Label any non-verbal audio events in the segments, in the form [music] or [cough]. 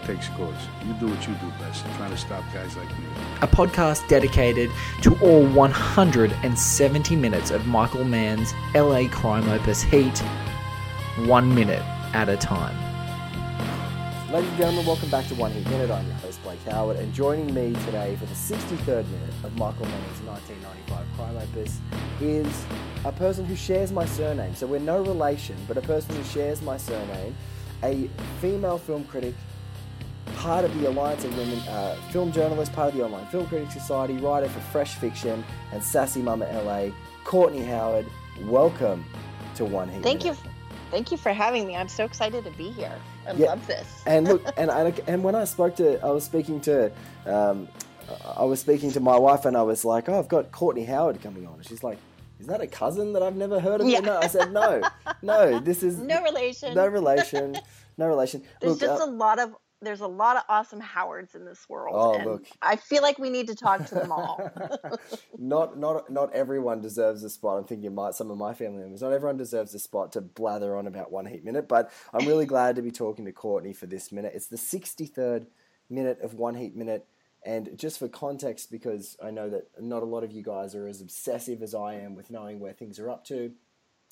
I take scores. You do what you do best. Trying to stop guys like me. a podcast dedicated to all 170 minutes of Michael Mann's LA crime opus Heat, one minute at a time. Ladies and gentlemen, welcome back to One Heat Minute. I'm your host Blake Howard, and joining me today for the 63rd minute of Michael Mann's 1995 crime opus is a person who shares my surname. So we're no relation, but a person who shares my surname, a female film critic, part of the Alliance of Women, uh, film journalist, part of the Online Film Critics Society, writer for Fresh Fiction and Sassy Mama LA, Courtney Howard. Welcome to One Heat. Thank Minute. you. Thank you for having me. I'm so excited to be here. I Yeah. love this. and look, [laughs] and I, and when I spoke to, I was speaking to, um, I was speaking to my wife, and I was like, "Oh, I've got Courtney Howard coming on," and she's like, "Is that a cousin that I've never heard of?" Yeah. No, I said, "No, no, this is [laughs] no relation. no relation, no relation." [laughs] There's Look, just uh, a lot of there's a lot of awesome Howards in this world. Oh, and look. I feel like we need to talk to them all. [laughs] not not not everyone deserves a spot. I'm thinking my, some of my family members. Not everyone deserves a spot to blather on about one heat minute. But I'm really glad to be talking to Courtney for this minute. It's the 63rd minute of one heat minute. And just for context, because I know that not a lot of you guys are as obsessive as I am with knowing where things are up to.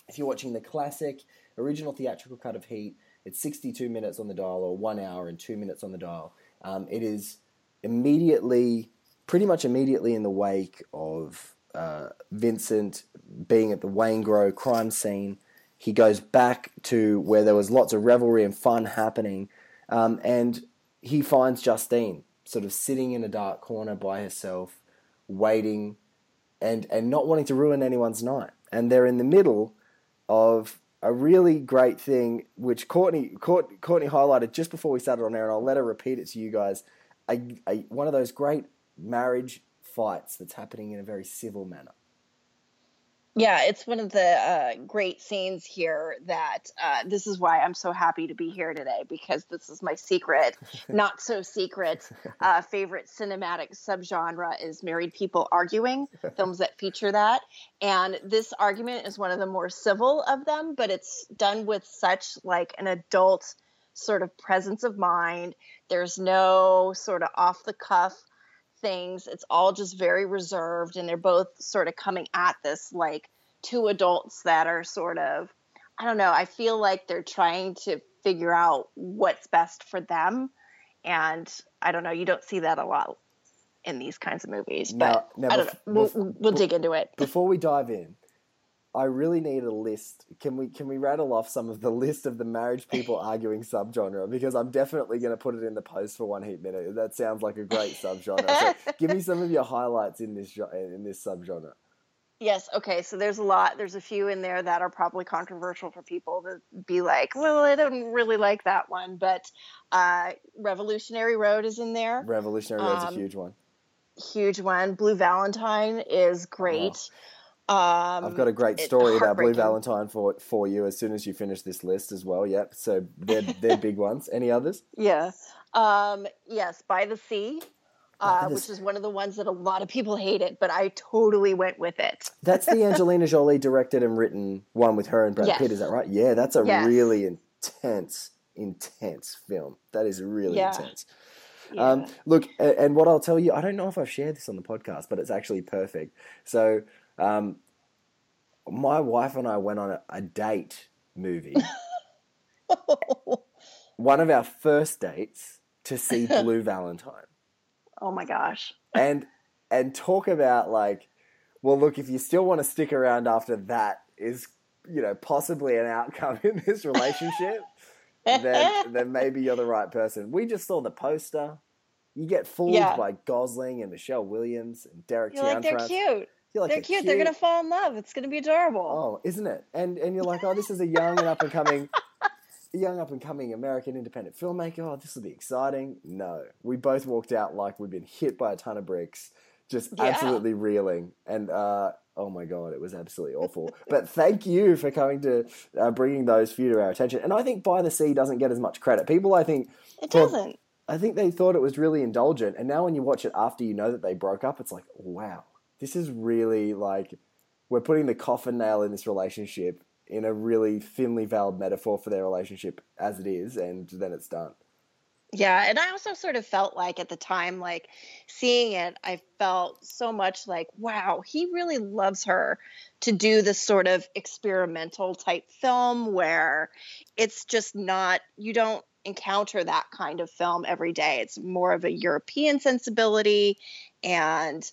If you're watching the classic original theatrical cut of Heat, it's 62 minutes on the dial, or one hour and two minutes on the dial. Um, it is immediately, pretty much immediately in the wake of uh, Vincent being at the Waingro crime scene. He goes back to where there was lots of revelry and fun happening, um, and he finds Justine sort of sitting in a dark corner by herself, waiting and and not wanting to ruin anyone's night. And they're in the middle of a really great thing, which Courtney Court, Courtney highlighted just before we started on air, and I'll let her repeat it to you guys. A, a, one of those great marriage fights that's happening in a very civil manner. Yeah, it's one of the uh, great scenes here. That uh, this is why I'm so happy to be here today because this is my secret, [laughs] not so secret, uh, favorite cinematic subgenre is married people arguing. [laughs] films that feature that, and this argument is one of the more civil of them, but it's done with such like an adult sort of presence of mind. There's no sort of off the cuff things. It's all just very reserved, and they're both sort of coming at this like two adults that are sort of, I don't know, I feel like they're trying to figure out what's best for them. And I don't know, you don't see that a lot in these kinds of movies, but Now- now I don't bef- know. We'll, bef- we'll dig into it. Before we dive in, I really need a list. Can we can we rattle off some of the list of the marriage people [laughs] arguing subgenre? Because I'm definitely going to put it in the post for one heat minute. That sounds like a great subgenre. So [laughs] give me some of your highlights in this in this subgenre. Yes. Okay. So there's a lot. There's a few in there that are probably controversial for people to be like, well, I don't really like that one. But uh, Revolutionary Road is in there. Revolutionary Road's a Um, huge one. Huge one. Blue Valentine is great. Um, I've got a great story about Blue. Valentine for for you as soon as you finish this list as well. Yep. So they're they're big ones. Any others? [laughs] Yeah. Um, yes, By the Sea, uh, which is one of the ones that a lot of people hate it, but I totally went with it. [laughs] That's the Angelina Jolie directed and written one with her and Brad Yes. Pitt. Is that right? Yeah, that's a Yes. really intense, intense film. That is really Yeah. intense. Yeah. Um, look, and what I'll tell you, I don't know if I've shared this on the podcast, but it's actually perfect. So, um, my wife and I went on a, a date movie. [laughs] one of our first dates to see [laughs] Blue Valentine, oh my gosh. and and talk about like, well, look, if you still want to stick around after that is you know possibly an outcome in this relationship. then [laughs] then maybe you're the right person. We just saw the poster. You get fooled Yeah. by Gosling and Michelle Williams and Derek You're like, they're cute. Like, they're cute. They're gonna fall in love. It's gonna be adorable. Oh, isn't it? And and you're like, oh, this is a young and up and coming, [laughs] young up and coming American independent filmmaker. Oh, this will be exciting. No, we both walked out like we'd been hit by a ton of bricks. just Yeah. absolutely reeling. And uh, oh my god, it was absolutely awful. but thank you for coming to uh, bringing those few to our attention. And I think By the Sea doesn't get as much credit. People, I think, It thought- doesn't. I think they thought it was really indulgent, and now when you watch it after you know that they broke up, it's like, wow, this is really like we're putting the coffin nail in this relationship in a really thinly veiled metaphor for their relationship as it is, and then it's done. Yeah, and I also sort of felt like at the time, like seeing it, I felt so much like, wow, he really loves her to do this sort of experimental type film where it's just not, you don't encounter that kind of film every day. It's more of a European sensibility, and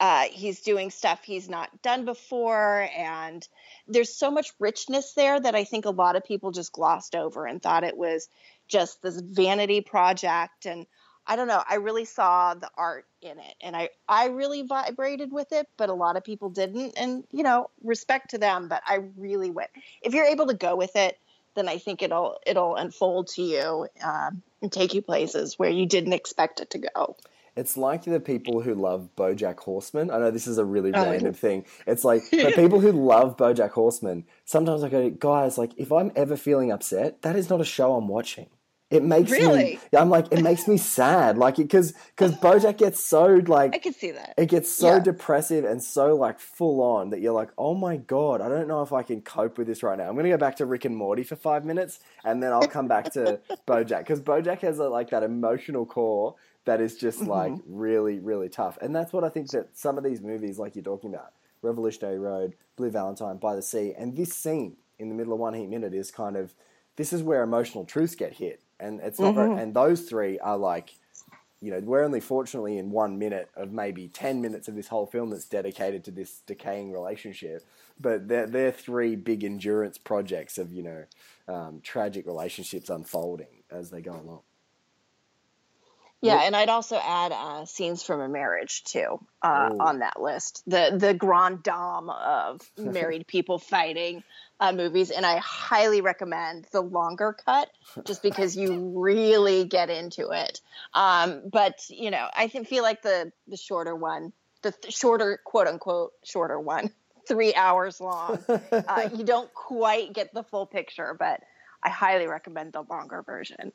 uh, he's doing stuff he's not done before. And there's so much richness there that I think a lot of people just glossed over and thought it was just this vanity project and I don't know. I really saw the art in it and I, I really vibrated with it, but a lot of people didn't. And, you know, respect to them, but I really went. If you're able to go with it, then I think it'll it'll unfold to you um, and take you places where you didn't expect it to go. It's like the people who love BoJack Horseman. I know this is a really Oh. random thing. It's like [laughs] the people who love BoJack Horseman. Sometimes I go, guys, like if I'm ever feeling upset, that is not a show I'm watching. It makes Really? me. I'm like, it makes me sad. Like, because because BoJack gets so like I can see that. it gets so Yeah. depressive and so like full on that you're like, oh my god, I don't know if I can cope with this right now. I'm gonna go back to Rick and Morty for five minutes, and then I'll come back to [laughs] BoJack because BoJack has a, like that emotional core that is just like really, really tough. And that's what I think that some of these movies, like you're talking about, Revolutionary Road, Blue Valentine, By the Sea, and this scene in the middle of One Heat Minute is kind of this is where emotional truths get hit, and it's not. very, and those three are like you know, we're only fortunately in one minute of maybe 10 minutes of this whole film that's dedicated to this decaying relationship. But they're, they're three big endurance projects of, you know, um, tragic relationships unfolding as they go along. Yeah, and I'd also add uh, scenes from a marriage too uh, on that list. The the grand dame of [laughs] married people fighting uh, movies, and I highly recommend the longer cut just because you really get into it. Um, but you know, I think, feel like the the shorter one, the th- shorter quote unquote shorter one, [laughs] three hours long. uh, [laughs] you don't quite get the full picture, but I highly recommend the longer version.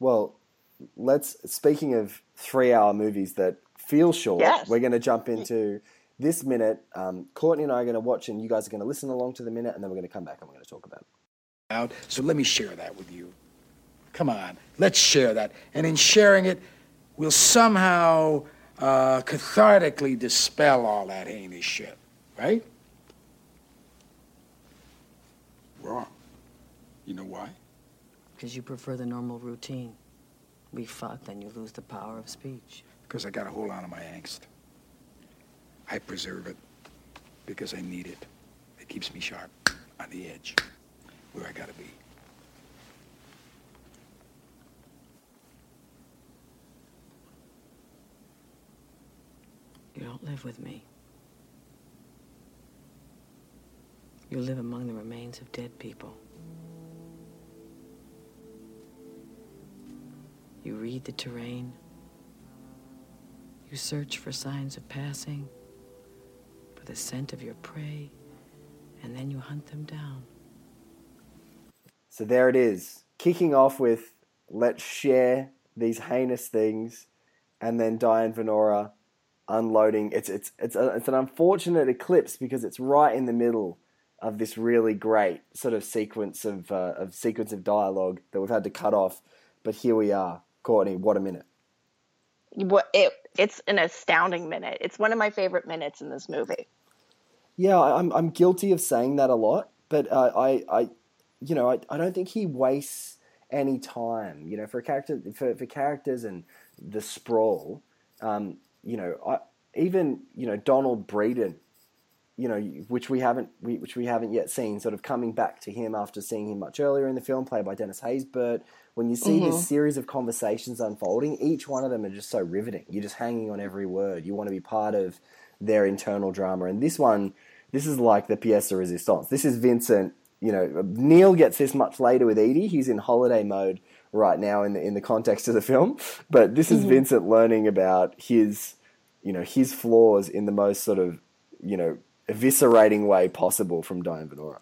Well, let's, speaking of three hour movies that feel short, Yes. we're going to jump into this minute. Um, Courtney and I are going to watch, and you guys are going to listen along to the minute, and then we're going to come back and we're going to talk about it. out. So let me share that with you. Come on, let's share that. And in sharing it, we'll somehow uh, cathartically dispel all that heinous shit, right? Wrong. You know why? Because you prefer the normal routine. We fuck, then you lose the power of speech. Because I got to hold on to my angst. I preserve it because I need it. It keeps me sharp, on the edge, where I got to be. You don't live with me. You live among the remains of dead people. You read the terrain. You search for signs of passing, for the scent of your prey, and then you hunt them down. So there it is, kicking off with let's share these heinous things, and then Diane Venora unloading. It's it's it's a, it's an unfortunate eclipse because it's right in the middle of this really great sort of sequence of uh, of sequence of dialogue that we've had to cut off. But here we are, Courtney. What a minute! what it it's an astounding minute. It's one of my favorite minutes in this movie. Yeah, I'm I'm guilty of saying that a lot, but uh, I I you know I, I don't think he wastes any time. You know, for a character for, for characters and the sprawl. Um, you know, I, even you know Donald Breedan. You know, which we haven't we, which we haven't yet seen. Sort of coming back to him after seeing him much earlier in the film, played by Dennis Haysbert. When you see this series of conversations unfolding, each one of them are just so riveting. You're just hanging on every word. You want to be part of their internal drama. And this one, this is like the pièce de résistance. This is Vincent. You know, Neil gets this much later with Edie. He's in holiday mode right now in the in the context of the film. But this is Vincent learning about his you know his flaws in the most sort of you know eviscerating way possible from Diane Venora.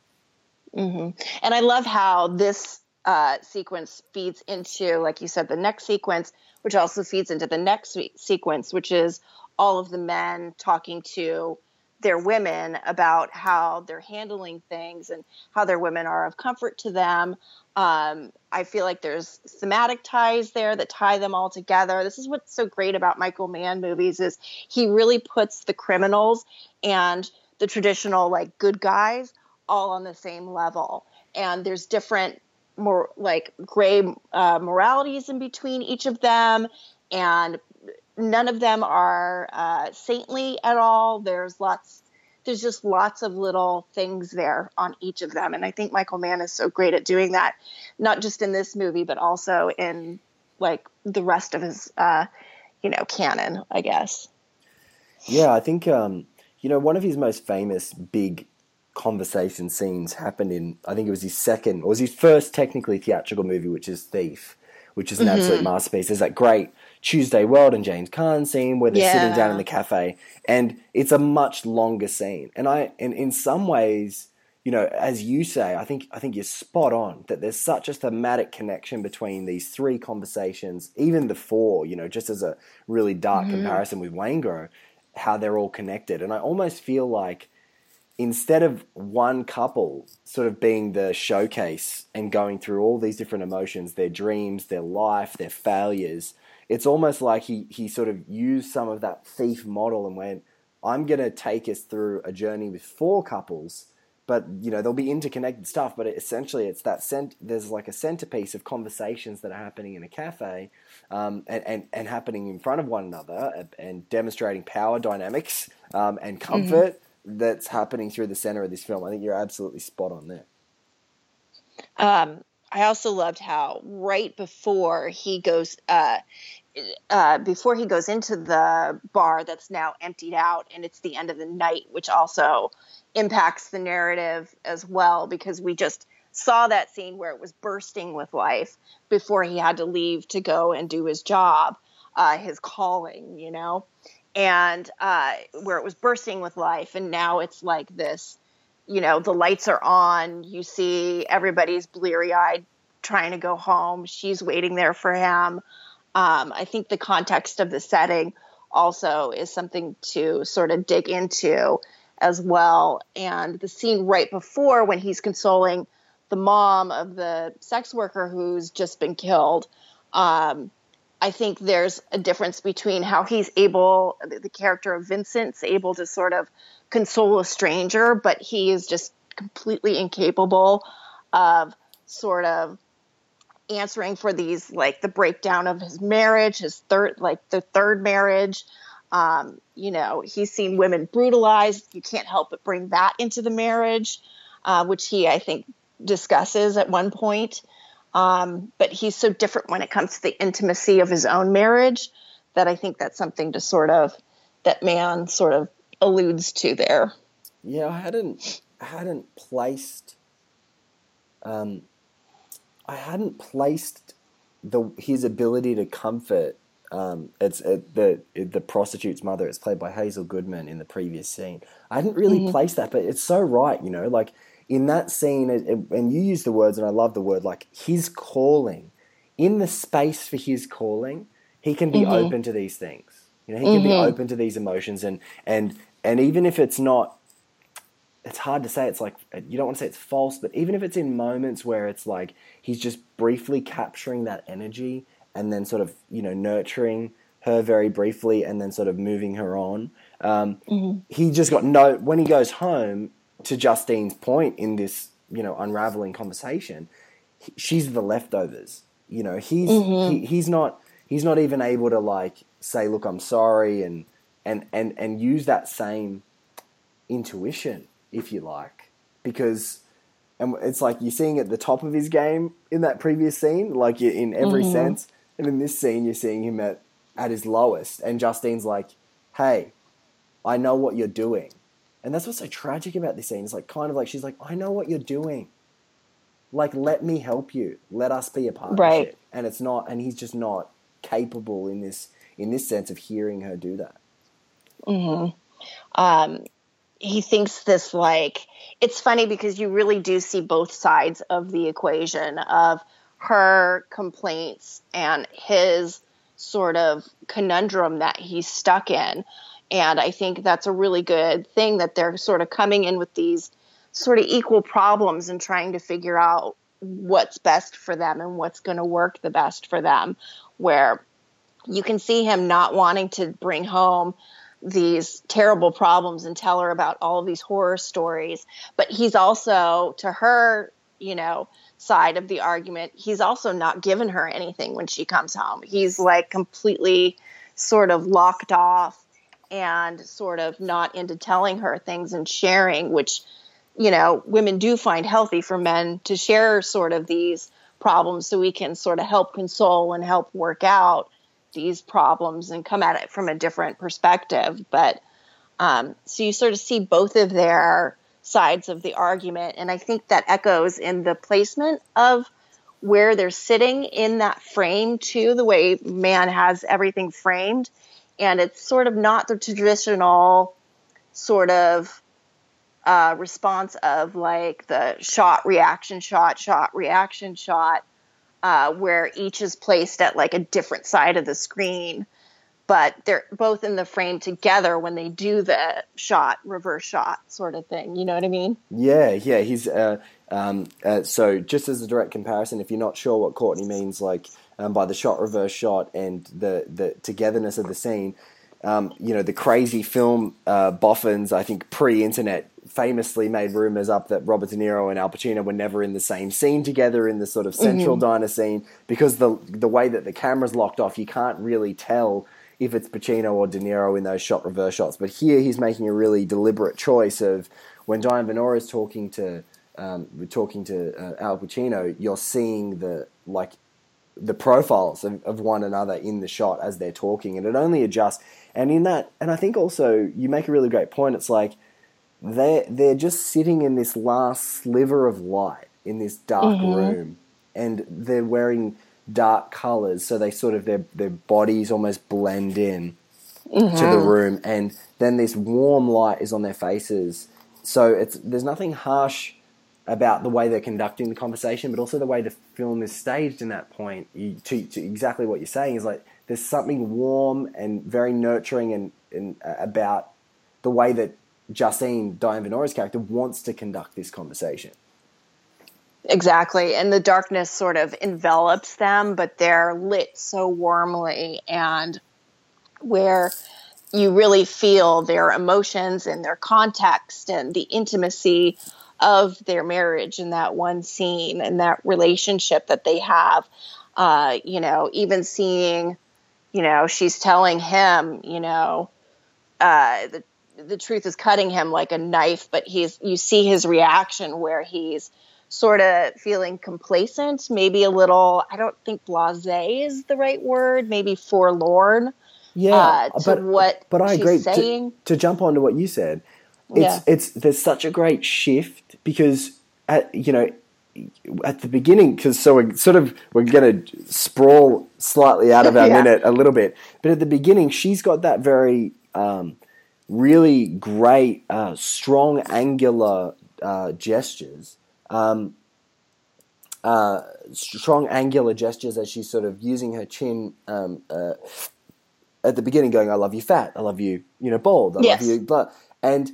hmm And I love how this uh, sequence feeds into, like you said, the next sequence, which also feeds into the next sequence, which is all of the men talking to their women about how they're handling things and how their women are of comfort to them. Um, I feel like there's thematic ties there that tie them all together. This is what's so great about Michael Mann movies is he really puts the criminals and the traditional like good guys all on the same level. And there's different more like gray uh, moralities in between each of them, and none of them are uh, saintly at all. There's lots, there's just lots of little things there on each of them, and I think Michael Mann is so great at doing that, not just in this movie but also in like the rest of his, uh, you know, canon, I guess. Yeah, I think um, you know one of his most famous big conversation scenes happened in I think it was his second or was his first technically theatrical movie, which is Thief, which is an mm-hmm. absolute masterpiece. There's that great Tuesday Weld and James Caan scene where they're sitting down in the cafe, and it's a much longer scene. And I and in some ways. You know, as you say, I think I think you're spot on that there's such a thematic connection between these three conversations, even the four. You know, just as a really dark mm-hmm. comparison with Waingro, how they're all connected. And I almost feel like instead of one couple sort of being the showcase and going through all these different emotions, their dreams, their life, their failures, it's almost like he, he sort of used some of that thief model and went, I'm going to take us through a journey with four couples. But you know there'll be interconnected stuff, but it, essentially it's that cent- there's like a centerpiece of conversations that are happening in a cafe, um, and, and and happening in front of one another, and, and demonstrating power dynamics um, and comfort that's happening through the center of this film. I think you're absolutely spot on there. Um, I also loved how right before he goes, uh, uh, before he goes into the bar that's now emptied out, and it's the end of the night, which also impacts the narrative as well because we just saw that scene where it was bursting with life before he had to leave to go and do his job, uh, his calling, you know, and uh, where it was bursting with life, and now it's like this you know the lights are on you see everybody's bleary-eyed trying to go home she's waiting there for him. Um, i think the context of the setting also is something to sort of dig into as well and the scene right before when he's consoling the mom of the sex worker who's just been killed um, I think there's a difference between how he's able, the character of Vincent's able to sort of console a stranger, but he is just completely incapable of sort of answering for these, like the breakdown of his marriage, his third, like the third marriage. Um, you know, he's seen women brutalized. You can't help but bring that into the marriage, uh, which he, I think, discusses at one point. Um, but he's so different when it comes to the intimacy of his own marriage that I think that's something to sort of that Mann sort of alludes to there. Yeah, I hadn't I hadn't placed um I hadn't placed the his ability to comfort um it's it, the the prostitute's mother it's played by Hazel Goodman in the previous scene. I hadn't really placed that but it's so right, you know, like in that scene and you use the words and I love the word like his calling. In the space for his calling, he can be mm-hmm. open to these things. You know, he can be mm-hmm. open to these emotions and and and even if it's not it's hard to say it's like you don't want to say it's false but even if it's in moments where it's like he's just briefly capturing that energy and then sort of you know nurturing her very briefly and then sort of moving her on um, mm-hmm. he just got no when he goes home to justine's point in this you know unraveling conversation she's the leftovers. You know he's mm-hmm. he, he's not he's not even able to like say look i'm sorry and and and and use that same intuition, if you like, because and it's like you're seeing at the top of his game in that previous scene, like in every mm-hmm. sense, and in this scene you're seeing him at at his lowest, and Justine's like, "Hey, I know what you're doing," and that's what's so tragic about this scene. It's like kind of like she's like, "I know what you're doing." Like, let me help you. Let us be a partnership. Right. And it's not, and he's just not capable in this in this sense of hearing her do that. um, he thinks this like it's funny because you really do see both sides of the equation of her complaints and his sort of conundrum that he's stuck in and i think that's a really good thing that they're sort of coming in with these sort of equal problems and trying to figure out what's best for them and what's going to work the best for them where you can see him not wanting to bring home these terrible problems and tell her about all of these horror stories. But he's also, to her, you know, side of the argument, he's also not given her anything when she comes home. He's like completely sort of locked off and sort of not into telling her things and sharing, which, you know, women do find healthy for men to share sort of these problems so we can sort of help console and help work out these problems and come at it from a different perspective. But um, so you sort of see both of their sides of the argument. And I think that echoes in the placement of where they're sitting in that frame, too, the way Mann has everything framed. And it's sort of not the traditional sort of uh, response of like the shot, reaction, shot, shot, reaction, shot uh, where each is placed at like a different side of the screen, but they're both in the frame together when they do the shot, reverse shot sort of thing. You know what I mean? Yeah, yeah. He's uh, um, uh, so just as a direct comparison, if you're not sure what Courtney means, like um, by the shot, reverse shot, and the the togetherness of the scene. Um, you know, the crazy film uh, boffins, I think pre-internet famously made rumors up that Robert De Niro and Al Pacino were never in the same scene together in the sort of central mm-hmm. diner scene because the the way that the camera's locked off, you can't really tell if it's Pacino or De Niro in those shot reverse shots. But here he's making a really deliberate choice of when Diane Venora is talking to um, talking to uh, Al Pacino, you're seeing the like the profiles of, of one another in the shot as they're talking, and it only adjusts. And in that, and I think also you make a really great point. It's like they're they're just sitting in this last sliver of light in this dark mm-hmm. room, and they're wearing dark colors, so they sort of their their bodies almost blend in mm-hmm. to the mm-hmm. room, and then this warm light is on their faces. So it's there's nothing harsh about the way they're conducting the conversation, but also the way the film is staged in that point. You, to, to exactly what you're saying is like there's something warm and very nurturing and, and uh, about the way that Justine, Diane Venora's character, wants to conduct this conversation. Exactly. And the darkness sort of envelops them, but they're lit so warmly and where you really feel their emotions and their context and the intimacy of their marriage in that one scene and that relationship that they have. Uh, you know, even seeing, you know, she's telling him, you know, uh, the the truth is cutting him like a knife, but he's you see his reaction where he's sort of feeling complacent, maybe a little. I don't think blasé is the right word. Maybe forlorn. Yeah, uh, to but what but I agree. Saying. To, to jump onto what you said, it's yeah. it's there's such a great shift because at you know at the beginning because so we're sort of we're going to sprawl slightly out of [laughs] our yeah. minute a little bit but at the beginning she's got that very um, really great, uh, strong angular uh, gestures. Um, uh, strong angular gestures as she's sort of using her chin um, uh, at the beginning, going, "I love you, fat. I love you, you know, bald. I yes. love you." Blah. And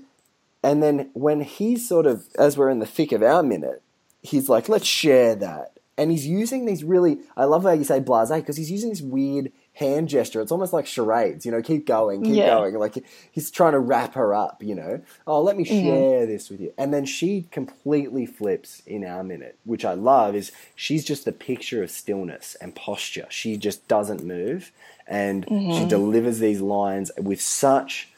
and then when he's sort of as we're in the thick of our minute, he's like, "Let's share that." And he's using these really, I love how you say blase because he's using this weird hand gesture. It's almost like charades, you know, keep going, keep yeah. going. Like he's trying to wrap her up, you know. Oh, let me mm-hmm. share mm-hmm. this with you. And then she completely flips in our minute, which I love is she's just the picture of stillness and posture. She just doesn't move and mm-hmm. she delivers these lines with such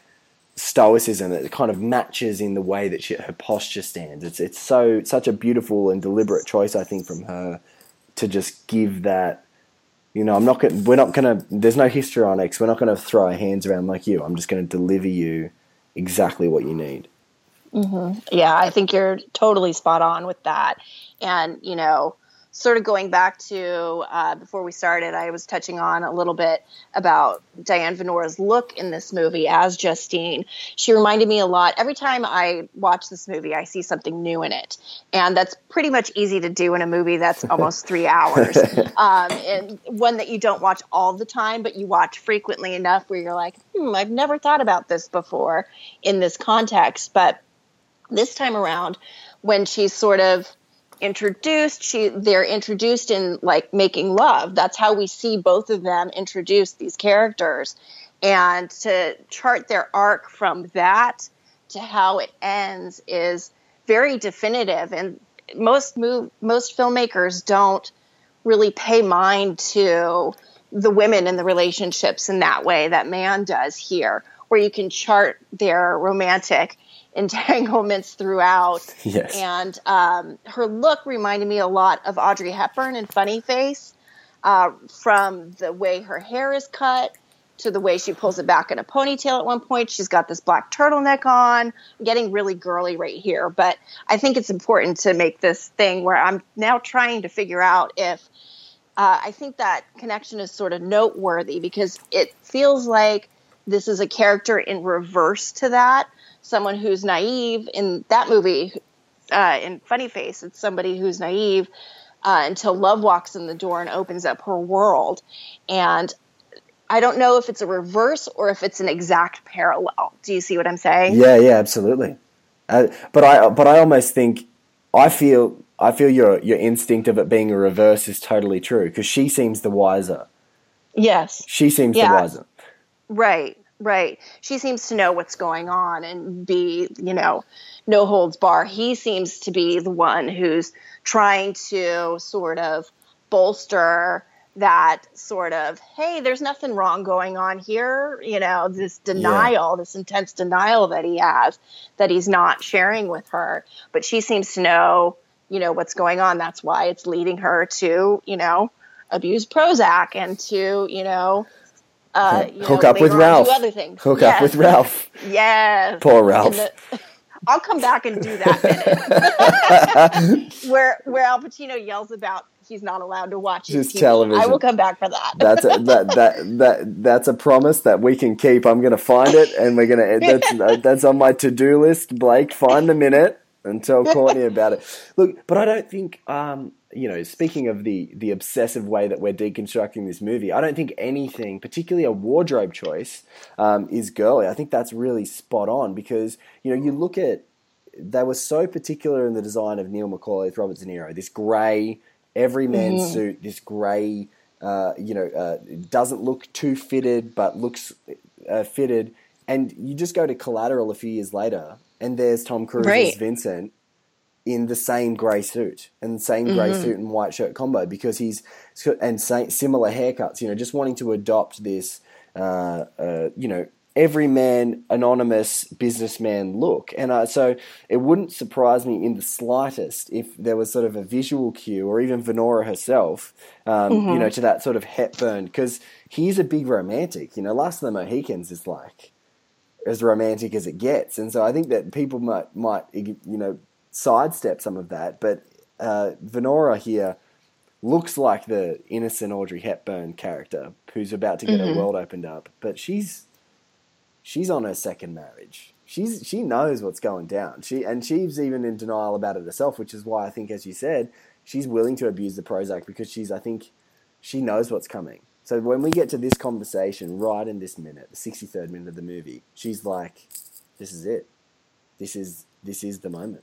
stoicism that kind of matches in the way that she, her posture stands. It's it's so such a beautiful and deliberate choice I think from her to just give that you know, I'm not gonna. We're not to. There's no histrionics. We're not going to throw our hands around like you. I'm just going to deliver you exactly what you need. Mm-hmm. Yeah, I think you're totally spot on with that. And you know, sort of going back to uh, before we started, I was touching on a little bit about Diane Venora's look in this movie as Justine. She reminded me a lot. Every time I watch this movie, I see something new in it, and that's pretty much easy to do in a movie that's almost three [laughs] hours, um, and one that you don't watch all the time, but you watch frequently enough where you're like, hmm, I've never thought about this before in this context, but this time around, when she's sort of introduced she they're introduced in like making love. That's how we see both of them introduce these characters. And to chart their arc from that to how it ends is very definitive. And most move most filmmakers don't really pay mind to the women in the relationships in that way that Mann does here where you can chart their romantic entanglements throughout. [laughs] Yes. And um, her look reminded me a lot of Audrey Hepburn in Funny Face, uh, from the way her hair is cut to the way she pulls it back in a ponytail at one point. She's got this black turtleneck on. I'm getting really girly right here, but I think it's important to make this thing where I'm now trying to figure out if. Uh, I think that connection is sort of noteworthy because it feels like this is a character in reverse to that someone who's naive in that movie uh, in funny face it's somebody who's naive uh, until love walks in the door and opens up her world and i don't know if it's a reverse or if it's an exact parallel do you see what i'm saying Yeah, yeah, absolutely. Uh, but I, but I almost think, I feel, I feel your your instinct of it being a reverse is totally true because she seems the wiser. yes She seems Yeah. the wiser. Right, right. She seems to know what's going on and be, you know, no holds bar. He seems to be the one who's trying to sort of bolster that sort of, hey, there's nothing wrong going on here. You know, this denial, this intense denial that he has that he's not sharing with her. But she seems to know, you know, what's going on. That's why it's leading her to, you know, abuse Prozac and to, you know, uh, you Hook know, up with Ralph. Other things. Hook Yes. up with Ralph. Yes. Poor Ralph. [laughs] I'll come back and do that minute [laughs] where where Al Pacino yells about he's not allowed to watch his television. I will come back for that. That's a, that [laughs] that that that's a promise that we can keep. I'm going to find it, and we're going to. That's that's on my to do list. Blake, find the minute and tell Courtney about it. Look, but I don't think. Um, you know, speaking of the the obsessive way that we're deconstructing this movie, I don't think anything, particularly a wardrobe choice, um, is girly. I think that's really spot on because you know you look at they were so particular in the design of Neil McCauley with Robert De Niro. This grey everyman suit, this grey, uh, you know, uh, doesn't look too fitted but looks uh, fitted. And you just go to Collateral a few years later, and there's Tom Cruise as Vincent in the same grey suit and the same grey suit and white shirt combo because he's and similar haircuts. You know, just wanting to adopt this, uh, uh, you know, everyman anonymous businessman look. And uh, so it wouldn't surprise me in the slightest if there was sort of a visual cue or even Venora herself, um, you know, to that sort of Hepburn because he's a big romantic. You know, Last of the Mohicans is like as romantic as it gets, and so I think that people might might you know sidestep some of that, but uh, Venora here looks like the innocent Audrey Hepburn character who's about to get her world opened up, but she's she's on her second marriage. She's she knows what's going down. She and she's even in denial about it herself, which is why I think, as you said, she's willing to abuse the Prozac because she's I think she knows what's coming. So when we get to this conversation, right in this minute, the sixty third minute of the movie, she's like, "This is it. This is this is the moment."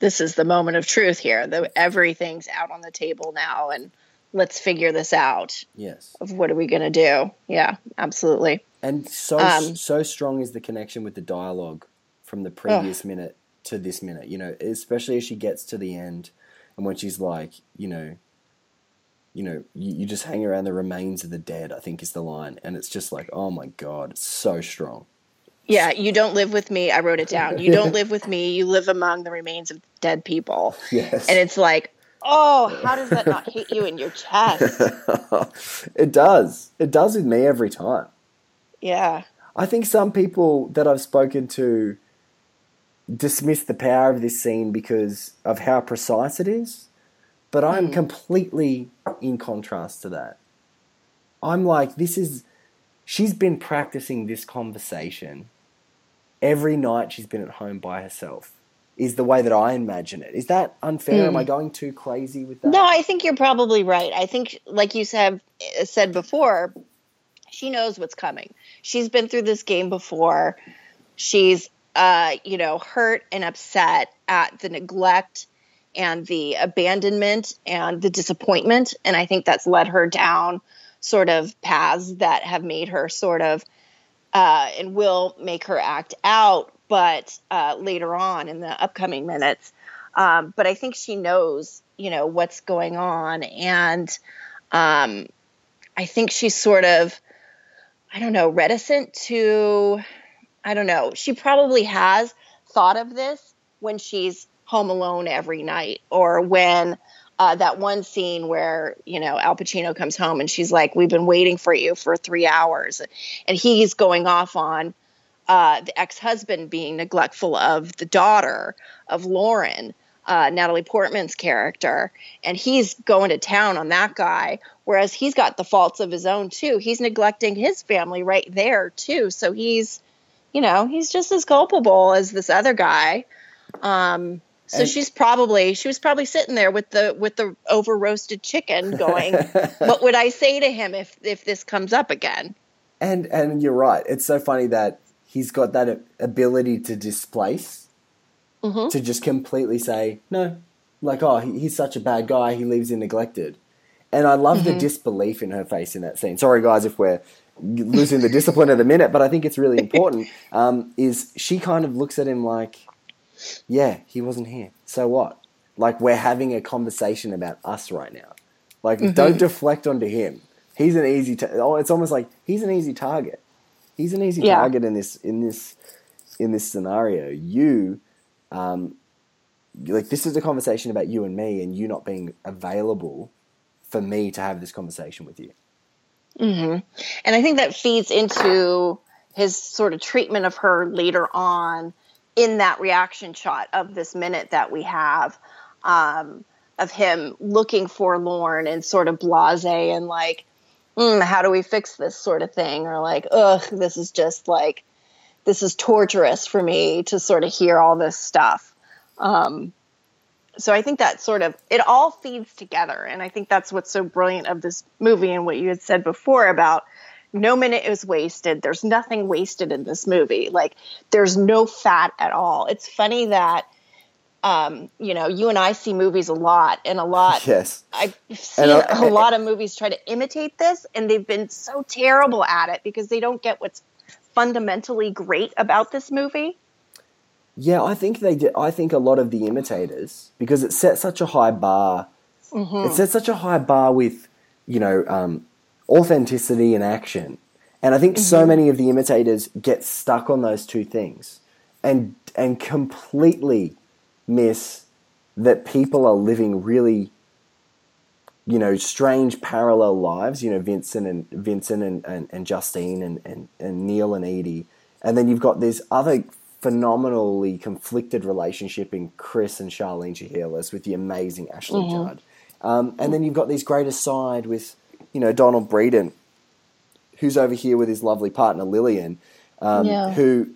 This is the moment of truth here. The, everything's out on the table now, and let's figure this out. Yes. Of what are we going to do? Yeah, absolutely. And so Um, so strong is the connection with the dialogue from the previous minute to this minute. You know, especially as she gets to the end, and when she's like, you know, you know, you, you just hang around the remains of the dead. I think is the line, and it's just like, oh my god, it's so strong. Yeah, you don't live with me. I wrote it down. You don't [laughs] live with me. You live among the remains of dead people. Yes, And it's like, oh, how does that not hit you in your chest? [laughs] it does. It does with me every time. Yeah. I think some people that I've spoken to dismiss the power of this scene because of how precise it is. But I'm hmm. completely in contrast to that. I'm like, this is. She's been practicing this conversation every night she's been at home by herself, is the way that I imagine it. Is that unfair? Am I going too crazy with that? No, I think you're probably right. I think, like you said said before, she knows what's coming. She's been through this game before. She's, uh, you know, hurt and upset at the neglect and the abandonment and the disappointment, and I think that's led her down sort of paths that have made her sort of uh, and will make her act out, but uh, later on in the upcoming minutes. Um, but I think she knows, you know, what's going on, and um, I think she's sort of, I don't know, reticent to, I don't know. She probably has thought of this when she's home alone every night, or when uh, that one scene where you know Al Pacino comes home and she's like, "We've been waiting for you for three hours," and he's going off on uh, the ex-husband being neglectful of the daughter of Lauren, uh, Natalie Portman's character, and he's going to town on that guy. Whereas he's got the faults of his own too. He's neglecting his family right there too. So he's, you know, he's just as culpable as this other guy. Um, so And- she's probably she was probably sitting there with the with the over roasted chicken [laughs] going what would i say to him if if this comes up again And and you're right. It's so funny that he's got that ability to displace, to just completely say no, like oh he, he's such a bad guy. He leaves him neglected, and I love the disbelief in her face in that scene. Sorry guys if we're losing the discipline of the minute, but I think it's really [laughs] important. Um, is she kind of looks at him like, yeah, he wasn't here. So what? Like we're having a conversation about us right now. Like don't deflect onto him. He's an easy. Ta- oh, it's almost like he's an easy target. He's an easy Yeah. target in this in this in this scenario. You, um, like this is a conversation about you and me, and you not being available for me to have this conversation with you. Mhm. And i think that feeds into his sort of treatment of her later on in that reaction shot of this minute that we have um, of him looking forlorn and sort of blase and like mm, how do we fix this sort of thing? Or like ugh this is just like this is torturous for me to sort of hear all this stuff. Um, so I think that sort of it all feeds together, and I think that's what's so brilliant of this movie and what you had said before about no minute is wasted. There's nothing wasted in this movie. Like there's no fat at all. It's funny that um, you know you and I see movies a lot, and a lot. [laughs] Yes. I've seen And, uh, a lot of movies try to imitate this, and they've been so terrible at it because they don't get what's fundamentally great about this movie. Yeah, I think they did. I think a lot of the imitators, because it set such a high bar, it set such a high bar with, you know, um, authenticity and action. And I think so many of the imitators get stuck on those two things and and completely miss that people are living really you know, strange parallel lives, you know, Vincent and Vincent and, and, and Justine and, and, and Neil and Edie. And then you've got this other phenomenally conflicted relationship in Chris and Charlene Shiherlis with the amazing Ashley Judd. Um, and then you've got this great aside with, you know, Donald Breedan, who's over here with his lovely partner Lillian, um, Yeah. who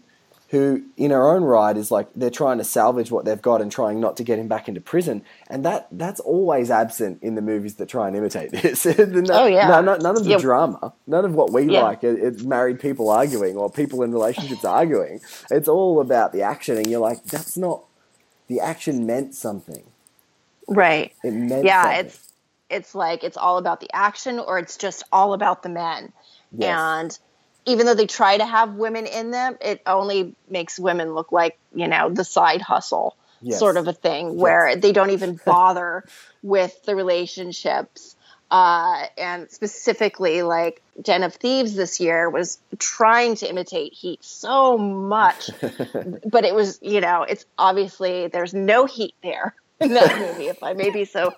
who in her own right is like they're trying to salvage what they've got and trying not to get him back into prison, and that that's always absent in the movies that try and imitate this. [laughs] No- Oh, yeah. no- no- none of the Yeah. drama, none of what we Yeah. like. It, it's married people arguing or people in relationships arguing. It's all about the action, and you're like, that's not the action meant something. Right. It meant yeah, something. it's it's like it's all about the action or it's just all about the men. Yes. And even though they try to have women in them, it only makes women look like, you know, the side hustle Yes. sort of a thing where they don't even [laughs] bother with the relationships. Uh, and specifically, like Den of Thieves this year was trying to imitate Heat so much, [laughs] but it was, you know, it's obviously there's no heat there in that [laughs] movie, if I may be so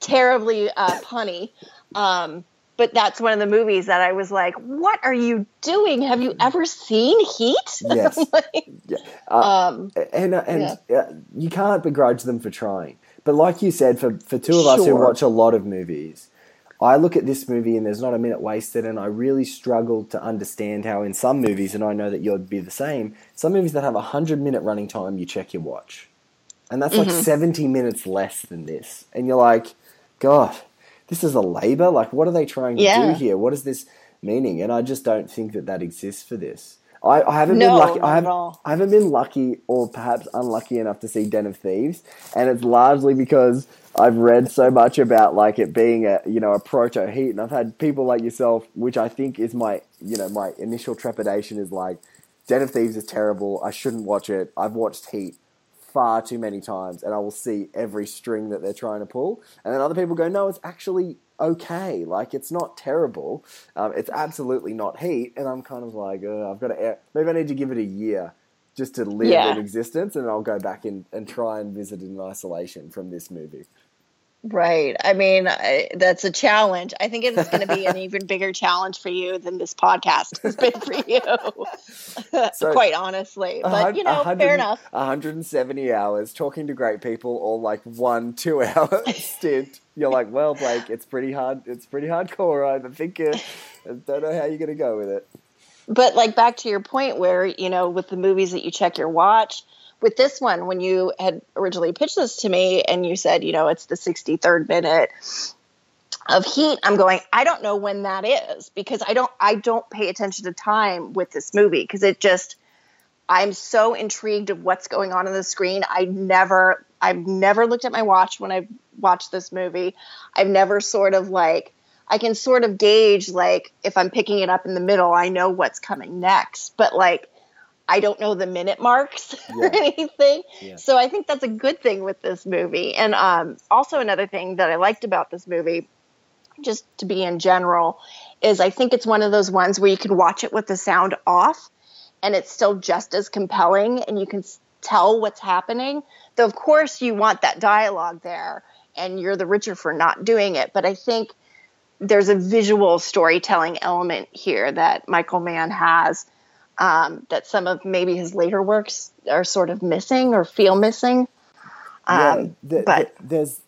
terribly uh, punny. Um, but that's one of the movies that I was like, "What are you doing? Have you ever seen Heat?" [laughs] Yes. Like, Yeah. Uh, um, and uh, and uh, you can't begrudge them for trying. But like you said, for for two of us who watch a lot of movies, I look at this movie and there's not a minute wasted, and I really struggle to understand how in some movies, and I know that you'd be the same. Some movies that have a hundred minute running time, you check your watch, and that's like Mm-hmm. seventy minutes less than this, and you're like, God, this is a labor. Like, what are they trying to Yeah. do here? What is this meaning? And I just don't think that that exists for this. I, I haven't No, been lucky. I haven't, all. I haven't been lucky or perhaps unlucky enough to see Den of Thieves, and it's largely because I've read so much about like it being a you know a proto heat, and I've had people like yourself, which I think is my you know my initial trepidation is like Den of Thieves is terrible. I shouldn't watch it. I've watched Heat far too many times, and I will see every string that they're trying to pull, and then other people go, no, it's actually okay. Like it's not terrible. Um, it's absolutely not Heat, and I'm kind of like, uh, I've got to maybe I need to give it a year just to live Yeah. in existence, and I'll go back in and try and visit in isolation from this movie. Right. I mean, I, that's a challenge. I think it's going to be an [laughs] even bigger challenge for you than this podcast has been for you. [laughs] So, Quite honestly, but you know, fair enough. 170 hours talking to great people, or like one two hour [laughs] stint. You're like, well, Blake, it's pretty hard. It's pretty hardcore. I think you, I don't know how you're gonna go with it. But like back to your point, where you know, with the movies that you check your watch. With this one, when you had originally pitched this to me, and you said, you know, it's the 63rd minute of heat i'm going i don't know when that is because i don't i don't pay attention to time with this movie because it just i'm so intrigued of what's going on on the screen. I never i've never looked at my watch when i've watched this movie. I've never sort of like i can sort of gauge like if i'm picking it up in the middle i know what's coming next. But like i don't know the minute marks [laughs] or anything Yeah. so i think that's a good thing with this movie and um, also another thing that i liked about this movie just to be in general is I think it's one of those ones where you can watch it with the sound off and it's still just as compelling and you can tell what's happening. Though of course you want that dialogue there and you're the richer for not doing it, but I think there's a visual storytelling element here that Michael Mann has um, that some of maybe his later works are sort of missing or feel missing. Um, th- but th- there's,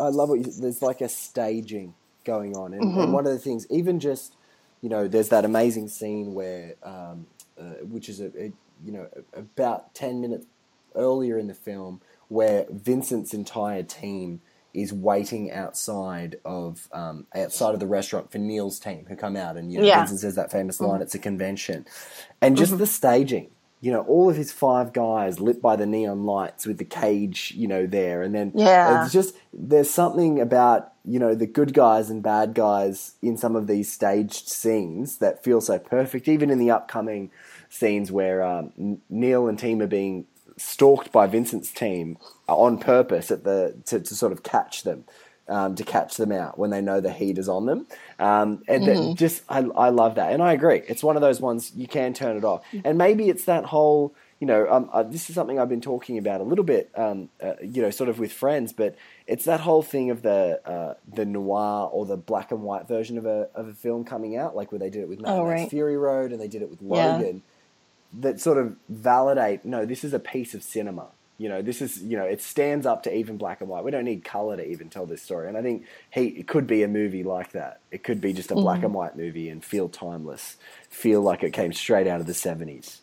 I love what you, there's like a staging going on, and, Mm-hmm. and one of the things, even just, you know, there's that amazing scene where, um, uh, which is a, a, you know, about ten minutes earlier in the film, where Vincent's entire team is waiting outside of um, outside of the restaurant for Neil's team who come out, and you know, Yeah. Vincent says that famous line, "It's a convention," and just the staging you know, all of his five guys lit by the neon lights with the cage, you know, there. And then Yeah. it's just, there's something about, you know, the good guys and bad guys in some of these staged scenes that feel so perfect, even in the upcoming scenes where um, Neil and team are being stalked by Vincent's team on purpose at the to, to sort of catch them. Um, to catch them out when they know the heat is on them, um, and that just I, I love that, and I agree. It's one of those ones you can turn it off, and maybe it's that whole you know um, uh, this is something I've been talking about a little bit, um, uh, you know, sort of with friends, but it's that whole thing of the uh, the noir or the black and white version of a of a film coming out, like where they did it with Mad Oh, right. Fury Road and they did it with Yeah. That sort of validate no, this is a piece of cinema. You know, this is you know, it stands up to even black and white. We don't need color to even tell this story. And I think he it could be a movie like that. It could be just a black and white movie and feel timeless, feel like it came straight out of the seventies.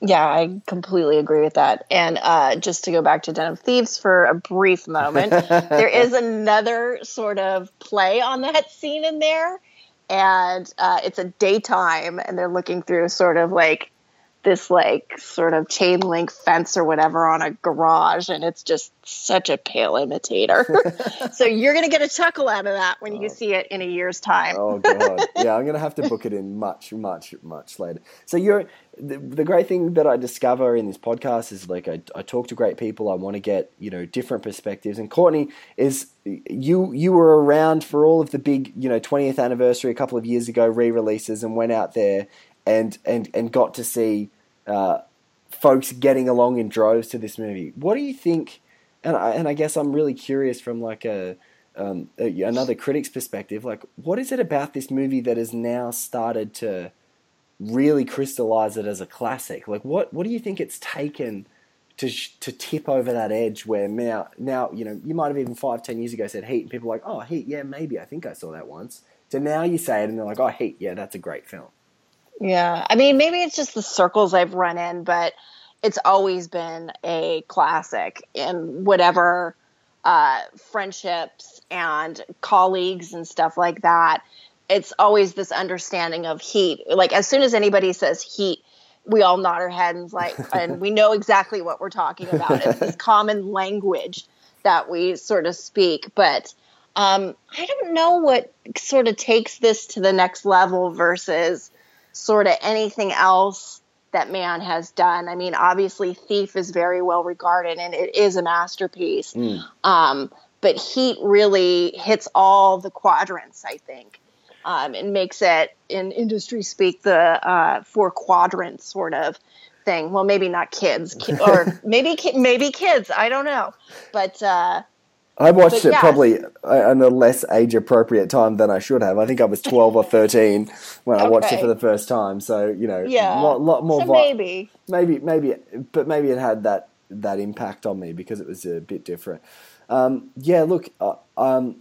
Yeah, I completely agree with that. And uh, just to go back to Den of Thieves for a brief moment, [laughs] there is another sort of play on that scene in there. And uh, it's a daytime, and they're looking through sort of like this, like, sort of chain link fence or whatever on a garage. And it's just such a pale imitator. [laughs] so you're going to get a chuckle out of that when you oh. see it in a year's time. Oh god, [laughs] yeah, I'm gonna have to book it in much, much, much later. So you're the, the great thing that I discover in this podcast is like I, I talk to great people. I want to get you know different perspectives. And Courtney is you you were around for all of the big you know 20th anniversary a couple of years ago re-releases and went out there and and and got to see uh, folks getting along in droves to this movie. What do you think? And I, and I guess I'm really curious from like a um, a- another critic's perspective, like what is it about this movie that has now started to really crystallize it as a classic? Like, what what do you think it's taken to to tip over that edge where now now you know you might have even five ten years ago said Heat and people are like oh Heat yeah maybe I think I saw that once. So now you say it and they're like oh Heat yeah that's a great film. Yeah. I mean, maybe it's just the circles I've run in, but it's always been a classic in whatever uh, friendships and colleagues and stuff like that. It's always this understanding of heat. Like, as soon as anybody says heat, we all nod our heads like, and we know exactly what we're talking about. It's this [laughs] common language that we sort of speak. But um, I don't know what sort of takes this to the next level versus sort of anything else that Mann has done. I mean, obviously, Thief is very well regarded and it is a masterpiece. Um, but Heat really hits all the quadrants, I think, um, and makes it, in industry speak, the uh, four quadrants sort of thing. Well, maybe not kids, ki- or [laughs] maybe ki- maybe kids. I don't know, but. Uh, I watched But it yeah. probably uh, in a less age appropriate time than I should have. I think I was twelve or thirteen when I watched it for the first time. So you know, yeah, lot, lot more. so vi- maybe. maybe maybe but maybe it had that that impact on me because it was a bit different um, yeah look uh, um,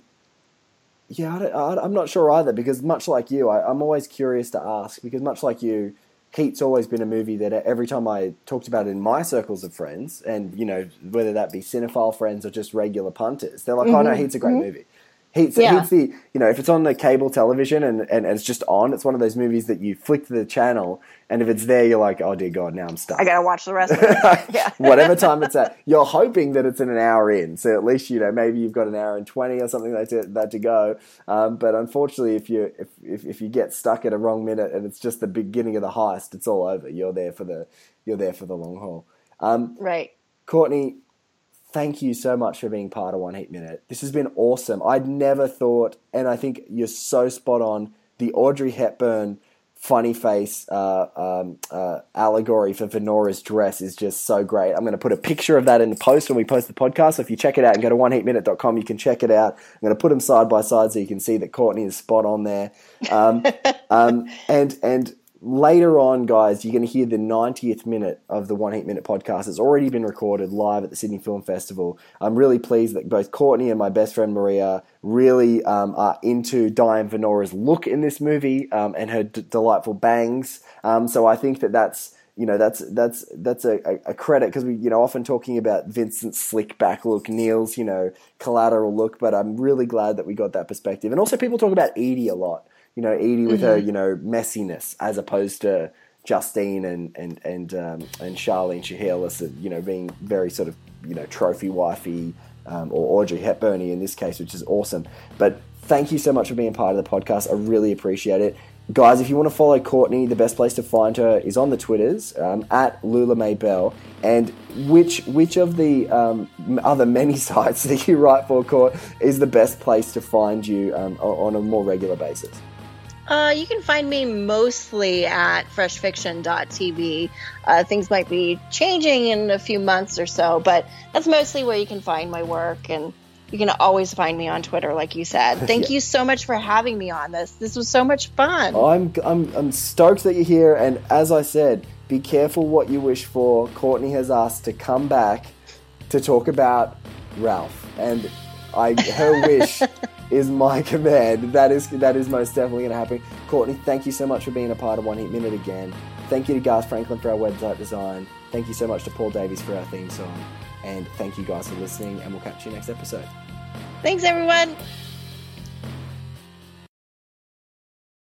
yeah I i'm not sure either because much like you I, i'm always curious to ask because much like you heat's always been a movie that every time i talked about it in my circles of friends and you know whether that be cinephile friends or just regular punters they're like oh no mm-hmm. heat's a great mm-hmm. movie Heat's, Yeah. The you know if it's on the cable television and, and, and it's just on it's one of those movies that you flick to the channel and if it's there you're like oh dear god now i'm stuck I gotta watch the rest of it. [laughs] Yeah. whatever time it's at. You're hoping that it's in an hour in, so at least you know maybe you've got an hour and twenty or something like that, that to go. Um, but unfortunately, if you if, if if you get stuck at a wrong minute and it's just the beginning of the heist, it's all over. You're there for the you're there for the long haul. Um, Right. Courtney, thank you so much for being part of One Heat Minute. This has been awesome. I'd never thought, and I think you're so spot on. The Audrey Hepburn funny face uh, um, uh, allegory for Venora's dress is just so great. I'm going to put a picture of that in the post when we post the podcast. So if you check it out and go to oneheatminute.com, you can check it out. I'm going to put them side by side so you can see that Courtney is spot on there. Um, [laughs] um, and and later on, guys, you're going to hear the 90th minute of the One Heat Minute podcast. It's already been recorded live at the Sydney Film Festival. I'm really pleased that both Courtney and my best friend Maria really um, are into Diane Venora's look in this movie um, and her d- delightful bangs. Um, so I think that that's you know that's that's that's a, a, credit because we you know often talking about Vincent's slick back look, Neil's you know collateral look, but I'm really glad that we got that perspective. And also people talk about Edie a lot you know, Edie with her, you know, messiness as opposed to Justine and and and um, and Charlene Shiherlis, uh, you know, being very sort of you know trophy wifey um, or Audrey Hepburny in this case, which is awesome. But thank you so much for being part of the podcast. I really appreciate it. Guys, if you want to follow Courtney, the best place to find her is on the Twitters um, at Lula May Bell. And which which of the um, other many [laughs] sites that you write for, Court, is the best place to find you um, on a more regular basis? Uh, you can find me mostly at freshfiction.tv. Uh, things might be changing in a few months or so, but that's mostly where you can find my work. And you can always find me on Twitter, like you said. [laughs] Thank you so much for having me on this. This was so much fun. I'm, I'm, I'm stoked that you're here, and as I said, be careful what you wish for. Courtney has asked to come back to talk about Ralph, and I her [laughs] wish is my [laughs] command. That is that is most definitely going to happen. Courtney, thank you so much for being a part of One Heat Minute again. Thank you to Garth Franklin for our website design. Thank you so much to Paul Davies for our theme song, and thank you guys for listening. And we'll catch you next episode. Thanks, everyone.